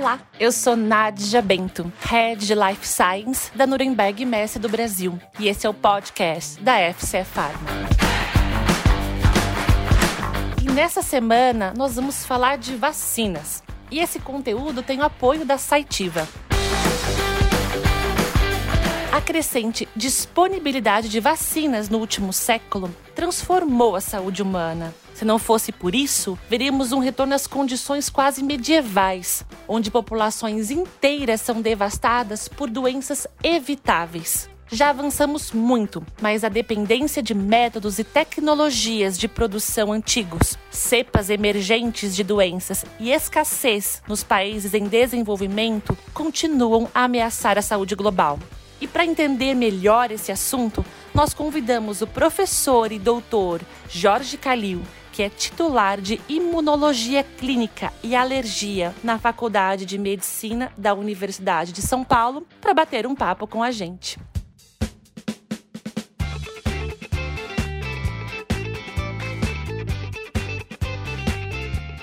Olá, eu sou Nádia Bento, Head de Life Science da Nuremberg Messi do Brasil, e esse é o podcast da FCE Pharma. E nessa semana nós vamos falar de vacinas. E esse conteúdo tem o apoio da Saitiva. A crescente disponibilidade de vacinas no último século transformou a saúde humana. Se não fosse por isso, veríamos um retorno às condições quase medievais, onde populações inteiras são devastadas por doenças evitáveis. Já avançamos muito, mas a dependência de métodos e tecnologias de produção antigos, cepas emergentes de doenças e escassez nos países em desenvolvimento continuam a ameaçar a saúde global. E para entender melhor esse assunto, nós convidamos o professor e doutor Jorge Calil, que é titular de Imunologia Clínica e Alergia na Faculdade de Medicina da Universidade de São Paulo, para bater um papo com a gente.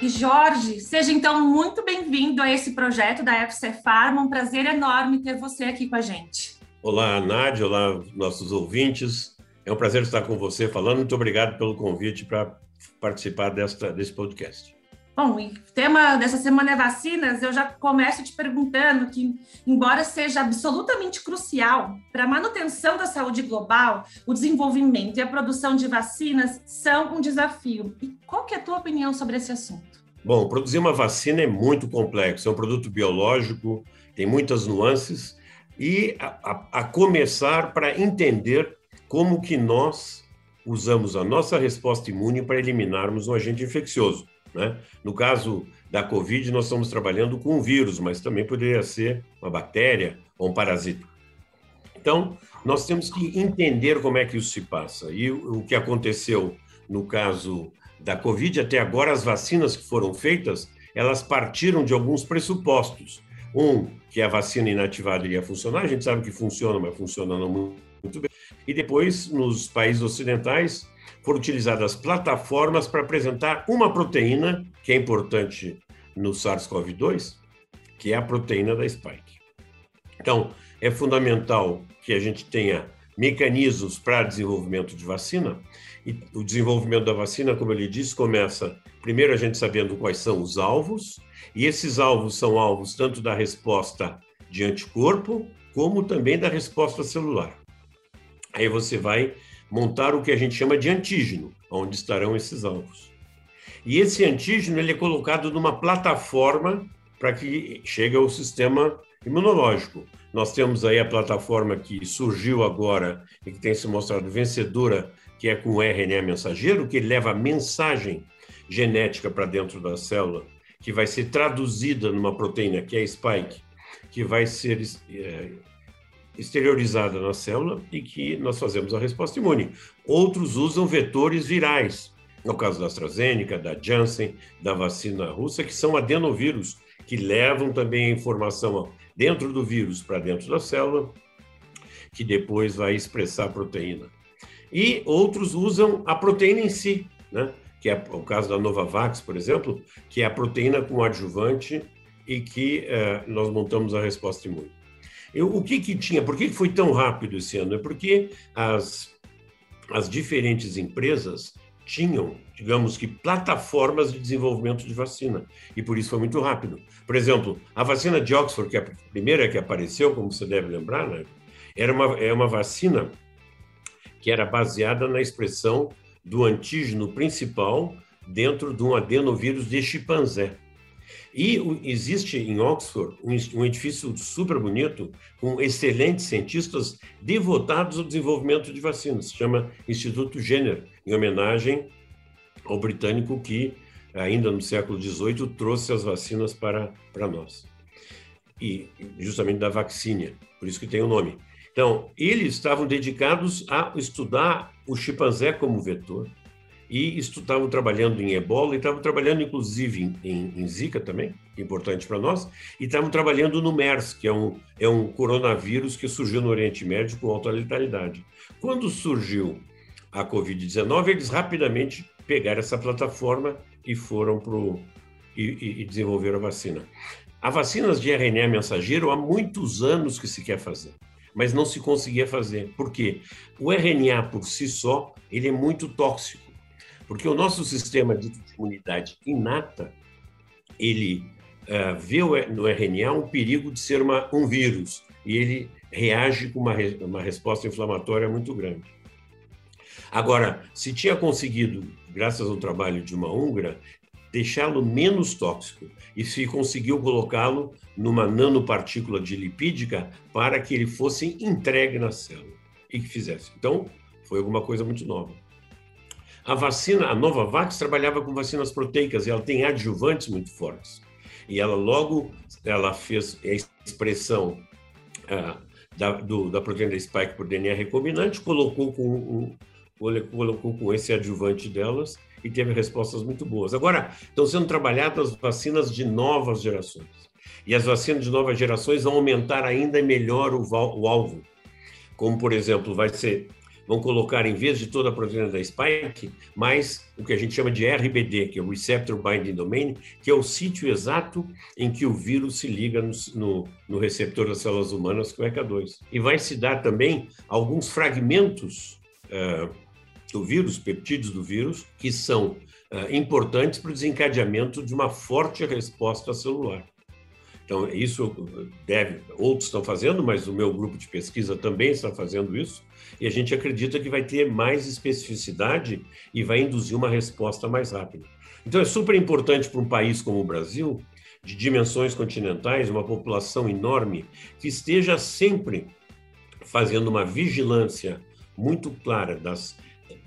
E Jorge, seja então muito bem-vindo a esse projeto da FC Pharma. Um prazer enorme ter você aqui com a gente. Olá, Nádia, olá, nossos ouvintes. É um prazer estar com você falando. Muito obrigado pelo convite para participar desta, desse podcast. Bom, o tema dessa semana é vacinas. Eu já começo te perguntando que, embora seja absolutamente crucial para a manutenção da saúde global, o desenvolvimento e a produção de vacinas são um desafio. E qual que é a tua opinião sobre esse assunto? Bom, produzir uma vacina é muito complexo. É um produto biológico, tem muitas nuances e a, a, a começar para entender como que nós usamos a nossa resposta imune para eliminarmos um agente infeccioso. Né? No caso da Covid, nós estamos trabalhando com um vírus, mas também poderia ser uma bactéria ou um parasita. Então, nós temos que entender como é que isso se passa. E o que aconteceu no caso da Covid, até agora, as vacinas que foram feitas, elas partiram de alguns pressupostos. Um, que a vacina inativada iria funcionar, a gente sabe que funciona, mas funciona não muito bem. E depois, nos países ocidentais, foram utilizadas plataformas para apresentar uma proteína, que é importante no SARS-CoV-2, que é a proteína da spike. Então, é fundamental que a gente tenha mecanismos para desenvolvimento de vacina. E o desenvolvimento da vacina, como ele disse, começa primeiro a gente sabendo quais são os alvos, e esses alvos são alvos tanto da resposta de anticorpo, como também da resposta celular. Aí você vai montar o que a gente chama de antígeno, onde estarão esses alvos. E esse antígeno ele é colocado numa plataforma para que chegue ao sistema imunológico. Nós temos aí a plataforma que surgiu agora e que tem se mostrado vencedora, que é com o RNA mensageiro, que leva a mensagem genética para dentro da célula que vai ser traduzida numa proteína que é a spike, que vai ser é, exteriorizada na célula e que nós fazemos a resposta imune. Outros usam vetores virais, no caso da AstraZeneca, da Janssen, da vacina russa, que são adenovírus, que levam também a informação dentro do vírus para dentro da célula, que depois vai expressar a proteína. E outros usam a proteína em si, né? que é o caso da Novavax, por exemplo, que é a proteína com adjuvante e que é, nós montamos a resposta imune. Eu, o que, que tinha? Por que foi tão rápido esse ano? É porque as, as diferentes empresas tinham, digamos que, plataformas de desenvolvimento de vacina, e por isso foi muito rápido. Por exemplo, a vacina de Oxford, que é a primeira que apareceu, como você deve lembrar, né? era uma, é uma vacina que era baseada na expressão do antígeno principal dentro de um adenovírus de chimpanzé. E existe em Oxford um edifício super bonito, com excelentes cientistas devotados ao desenvolvimento de vacinas. Se chama Instituto Jenner, em homenagem ao britânico que, ainda no século XVIII, trouxe as vacinas para, para nós. E justamente da vacina, por isso que tem o nome. Então, eles estavam dedicados a estudar o chimpanzé como vetor e estavam trabalhando em ebola e estavam trabalhando inclusive em, em, em Zika também, importante para nós, e estavam trabalhando no MERS, que é um, é um coronavírus que surgiu no Oriente Médio com alta letalidade. Quando surgiu a Covid-19, eles rapidamente pegaram essa plataforma e foram para e, e desenvolveram a vacina. Há vacinas de RNA mensageiro há muitos anos que se quer fazer, mas não se conseguia fazer. Por quê? O RNA por si só, ele é muito tóxico, porque o nosso sistema de imunidade inata, ele uh, vê no RNA um perigo de ser uma, um vírus, e ele reage com uma, uma resposta inflamatória muito grande. Agora, se tinha conseguido, graças ao trabalho de uma húngara, deixá-lo menos tóxico e se conseguiu colocá-lo numa nanopartícula de lipídica para que ele fosse entregue na célula e que fizesse. Então, foi alguma coisa muito nova. A vacina, a Novavax trabalhava com vacinas proteicas e ela tem adjuvantes muito fortes. E ela logo ela fez a expressão ah, da, do, da proteína spike por DNA recombinante, colocou com, um, colocou com esse adjuvante delas e teve respostas muito boas. Agora, estão sendo trabalhadas vacinas de novas gerações. E as vacinas de novas gerações vão aumentar ainda melhor o, o alvo. Como, por exemplo, vai ser vão colocar, em vez de toda a proteína da spike, mais o que a gente chama de RBD, que é o Receptor Binding Domain, que é o sítio exato em que o vírus se liga no, no, no receptor das células humanas, que é o ECA2. E vai se dar também alguns fragmentos uh, do vírus, peptídeos do vírus, que são uh, importantes para o desencadeamento de uma forte resposta celular. Então, isso deve, outros estão fazendo, mas o meu grupo de pesquisa também está fazendo isso, e a gente acredita que vai ter mais especificidade e vai induzir uma resposta mais rápida. Então, é super importante para um país como o Brasil, de dimensões continentais, uma população enorme, que esteja sempre fazendo uma vigilância muito clara das,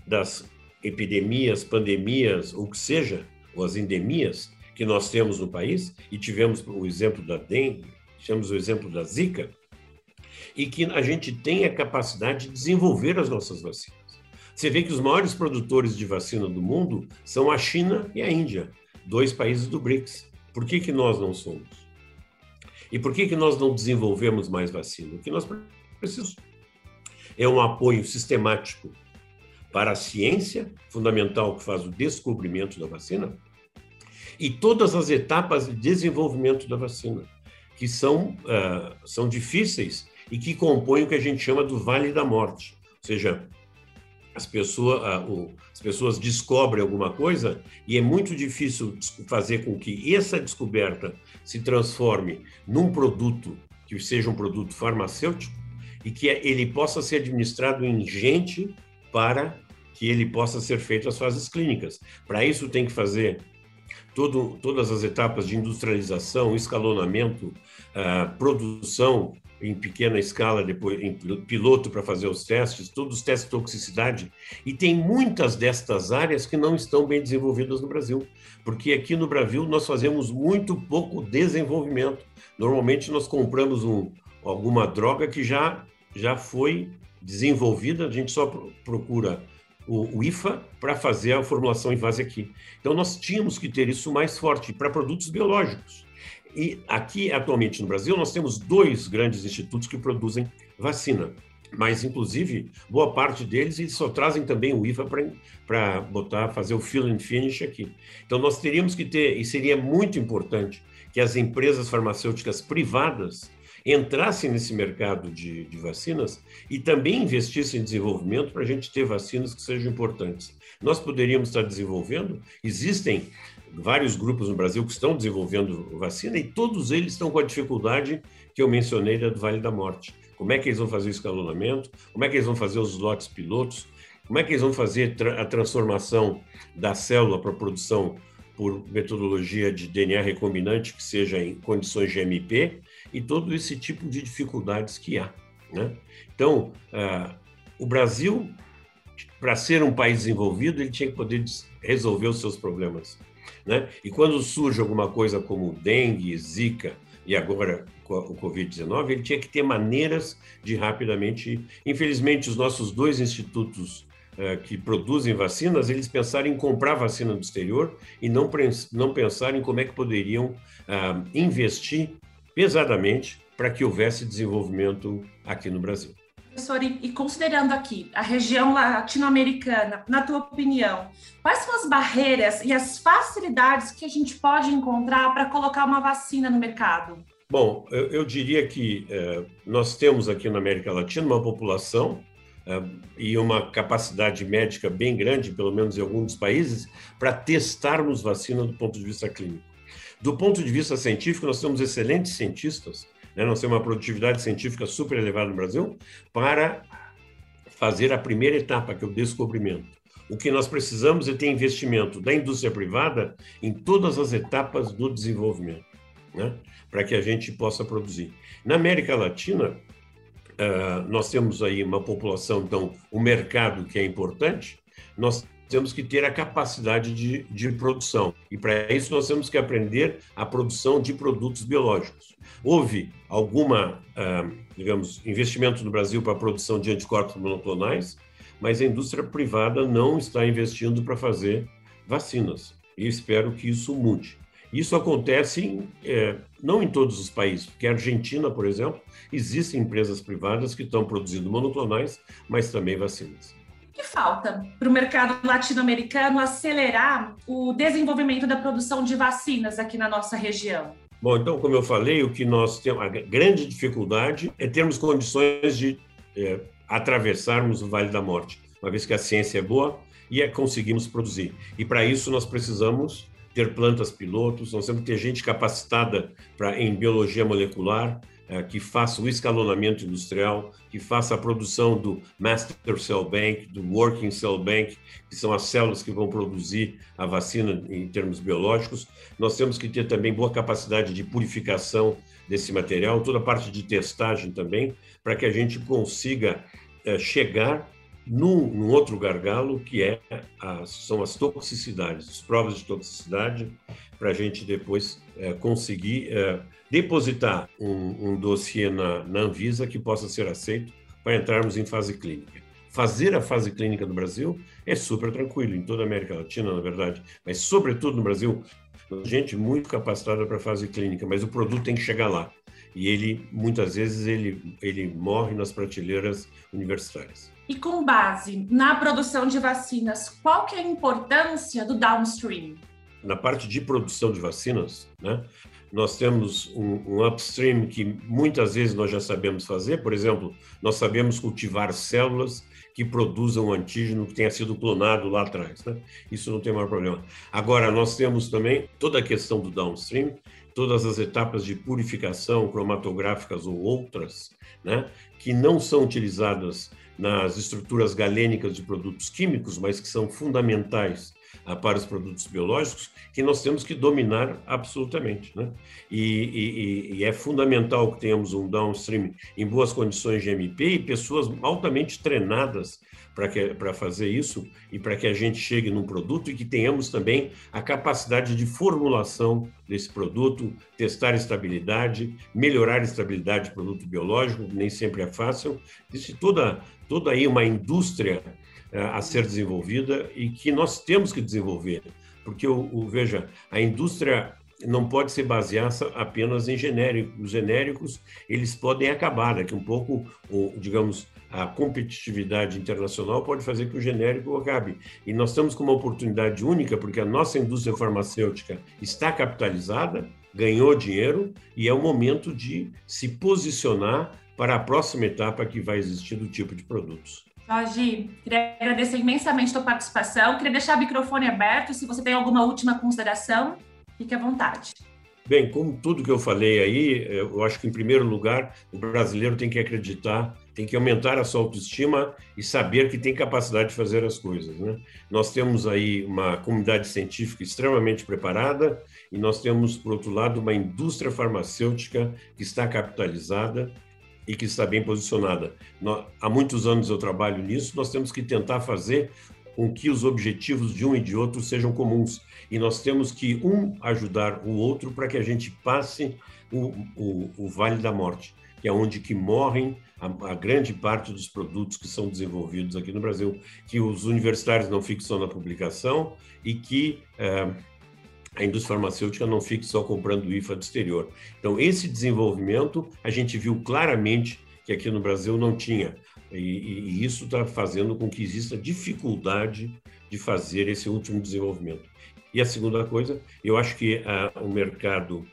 das epidemias, pandemias, ou que seja, ou as endemias, que nós temos no país, e tivemos o exemplo da dengue, tivemos o exemplo da zika, e que a gente tem a capacidade de desenvolver as nossas vacinas. Você vê que os maiores produtores de vacina do mundo são a China e a Índia, dois países do BRICS. Por que, que nós não somos? E por que, que nós não desenvolvemos mais vacina? O que nós precisamos é um apoio sistemático para a ciência fundamental que faz o descobrimento da vacina, e todas as etapas de desenvolvimento da vacina, que são, uh, são difíceis e que compõem o que a gente chama do Vale da Morte. Ou seja, as, pessoas, uh, o, as pessoas descobrem alguma coisa e é muito difícil fazer com que essa descoberta se transforme num produto que seja um produto farmacêutico e que ele possa ser administrado em gente para que ele possa ser feito as fases clínicas. Para isso tem que fazer todo, todas as etapas de industrialização, escalonamento, uh, produção em pequena escala, depois em piloto para fazer os testes, todos os testes de toxicidade. E tem muitas destas áreas que não estão bem desenvolvidas no Brasil, porque aqui no Brasil nós fazemos muito pouco desenvolvimento. Normalmente nós compramos um, alguma droga que já, já foi desenvolvida, a gente só procura o, o IFA para fazer a formulação em fase aqui. Então, nós tínhamos que ter isso mais forte para produtos biológicos. E aqui, atualmente no Brasil, nós temos dois grandes institutos que produzem vacina. Mas, inclusive, boa parte deles eles só trazem também o IFA para botar, fazer o fill and finish aqui. Então, nós teríamos que ter, e seria muito importante, que as empresas farmacêuticas privadas entrassem nesse mercado de, de vacinas e também investissem em desenvolvimento para a gente ter vacinas que sejam importantes. Nós poderíamos estar desenvolvendo, existem vários grupos no Brasil que estão desenvolvendo vacina e todos eles estão com a dificuldade que eu mencionei da do Vale da Morte. Como é que eles vão fazer o escalonamento? Como é que eles vão fazer os lotes pilotos? Como é que eles vão fazer a transformação da célula para produção por metodologia de DNA recombinante que seja em condições de MP e todo esse tipo de dificuldades que há. Né? Então, uh, o Brasil, para ser um país desenvolvido, ele tinha que poder resolver os seus problemas. Né? E quando surge alguma coisa como dengue, zika e agora o Covid-19, ele tinha que ter maneiras de rapidamente. Infelizmente, os nossos dois institutos uh, que produzem vacinas, eles pensaram em comprar vacina do exterior e não, não pensaram em como é que poderiam uh, investir pesadamente para que houvesse desenvolvimento aqui no Brasil. Professor, e considerando aqui a região latino-americana, na tua opinião, quais são as barreiras e as facilidades que a gente pode encontrar para colocar uma vacina no mercado? Bom, eu, eu diria que é, nós temos aqui na América Latina uma população é, e uma capacidade médica bem grande, pelo menos em alguns países, para testarmos vacina do ponto de vista clínico. Do ponto de vista científico, nós temos excelentes cientistas né? nós temos uma produtividade científica super elevada no Brasil, para fazer a primeira etapa, que é o descobrimento. O que nós precisamos é ter investimento da indústria privada em todas as etapas do desenvolvimento, né? para que a gente possa produzir. Na América Latina, uh, nós temos aí uma população, então, o mercado que é importante, nós temos que ter a capacidade de, de produção. E para isso nós temos que aprender a produção de produtos biológicos. Houve alguma, ah, digamos, investimento no Brasil para a produção de anticorpos monoclonais, mas a indústria privada não está investindo para fazer vacinas. E espero que isso mude. Isso acontece em, é, não em todos os países, porque a Argentina, por exemplo, existem empresas privadas que estão produzindo monoclonais, mas também vacinas que falta para o mercado latino-americano acelerar o desenvolvimento da produção de vacinas aqui na nossa região? Bom, então, como eu falei, o que nós temos, a grande dificuldade é termos condições de é, atravessarmos o Vale da Morte, uma vez que a ciência é boa e é, conseguimos produzir. E para isso nós precisamos ter plantas pilotos, nós temos que ter gente capacitada para em biologia molecular, que faça o escalonamento industrial, que faça a produção do Master Cell Bank, do Working Cell Bank, que são as células que vão produzir a vacina em termos biológicos. Nós temos que ter também boa capacidade de purificação desse material, toda a parte de testagem também, para que a gente consiga é, chegar num, num, outro gargalo, que é a, são as toxicidades, as provas de toxicidade, para a gente depois é, conseguir é, depositar um, um dossiê na, na Anvisa que possa ser aceito para entrarmos em fase clínica. Fazer a fase clínica no Brasil é super tranquilo, em toda a América Latina, na verdade, mas sobretudo no Brasil, gente muito capacitada para a fase clínica, mas o produto tem que chegar lá. E ele, muitas vezes, ele, ele morre nas prateleiras universitárias. E com base na produção de vacinas, qual que é a importância do downstream? Na parte de produção de vacinas, né, nós temos um, um, upstream que muitas vezes nós já sabemos fazer, por exemplo, nós sabemos cultivar células que produzam um antígeno que tenha sido clonado lá atrás. Né? Isso não tem maior problema. Agora, nós temos também toda a questão do downstream, todas as etapas de purificação cromatográficas ou outras, né, que não são utilizadas nas estruturas galênicas de produtos químicos, mas que são fundamentais para os produtos biológicos que nós temos que dominar absolutamente. Né? E, e, e, é fundamental que tenhamos um downstream em boas condições de MP e pessoas altamente treinadas para fazer isso e para que a gente chegue num produto e que tenhamos também a capacidade de formulação desse produto, testar estabilidade, melhorar a estabilidade do produto biológico, nem sempre é fácil. Existe toda, toda aí uma indústria a ser desenvolvida e que nós temos que desenvolver, porque o, o veja, a indústria não pode ser baseada apenas em genéricos. Os genéricos eles podem acabar daqui um pouco, ou, digamos, a competitividade internacional pode fazer que o genérico acabe. E nós estamos com uma oportunidade única, porque a nossa indústria farmacêutica está capitalizada, ganhou dinheiro e é o momento de se posicionar para a próxima etapa que vai existir do tipo de produtos. Jorge, queria agradecer imensamente a sua participação. Queria deixar o microfone aberto. Se você tem alguma última consideração, fique à vontade. Bem, como tudo que eu falei aí, eu acho que, em primeiro lugar, o brasileiro tem que acreditar, tem que aumentar a sua autoestima e saber que tem capacidade de fazer as coisas. Né? Nós temos aí uma comunidade científica extremamente preparada e nós temos, por outro lado, uma indústria farmacêutica que está capitalizada e que está bem posicionada. há muitos anos eu trabalho nisso, nós temos que tentar fazer com que os objetivos de um e de outro sejam comuns. E nós temos que um ajudar o outro para que a gente passe o, o, o, Vale da Morte, que é onde que morrem a, a, grande parte dos produtos que são desenvolvidos aqui no Brasil, que os universitários não só na publicação e que eh, a indústria farmacêutica não fique só comprando IFA do exterior. Então, esse desenvolvimento, a gente viu claramente que aqui no Brasil não tinha E, e isso está fazendo com que exista dificuldade de fazer esse último desenvolvimento. E a segunda coisa, eu acho que ah, o mercado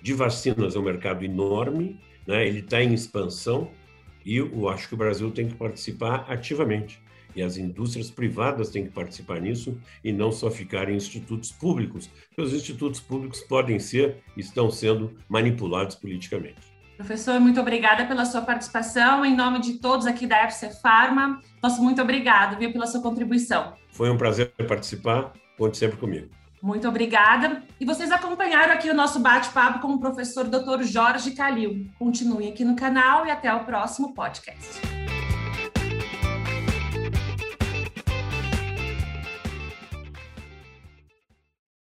de vacinas é um mercado enorme, né? ele está em expansão e eu acho que o Brasil tem que participar ativamente. E as indústrias privadas têm que participar nisso e não só ficar em institutos públicos, porque os institutos públicos podem ser, estão sendo manipulados politicamente. Professor, muito obrigada pela sua participação. Em nome de todos aqui da FC Pharma, nosso muito obrigado, viu, pela sua contribuição. Foi um prazer participar. Conte sempre comigo. Muito obrigada. E vocês acompanharam aqui o nosso bate-papo com o professor Dr. Jorge Calil. Continuem aqui no canal e até o próximo podcast.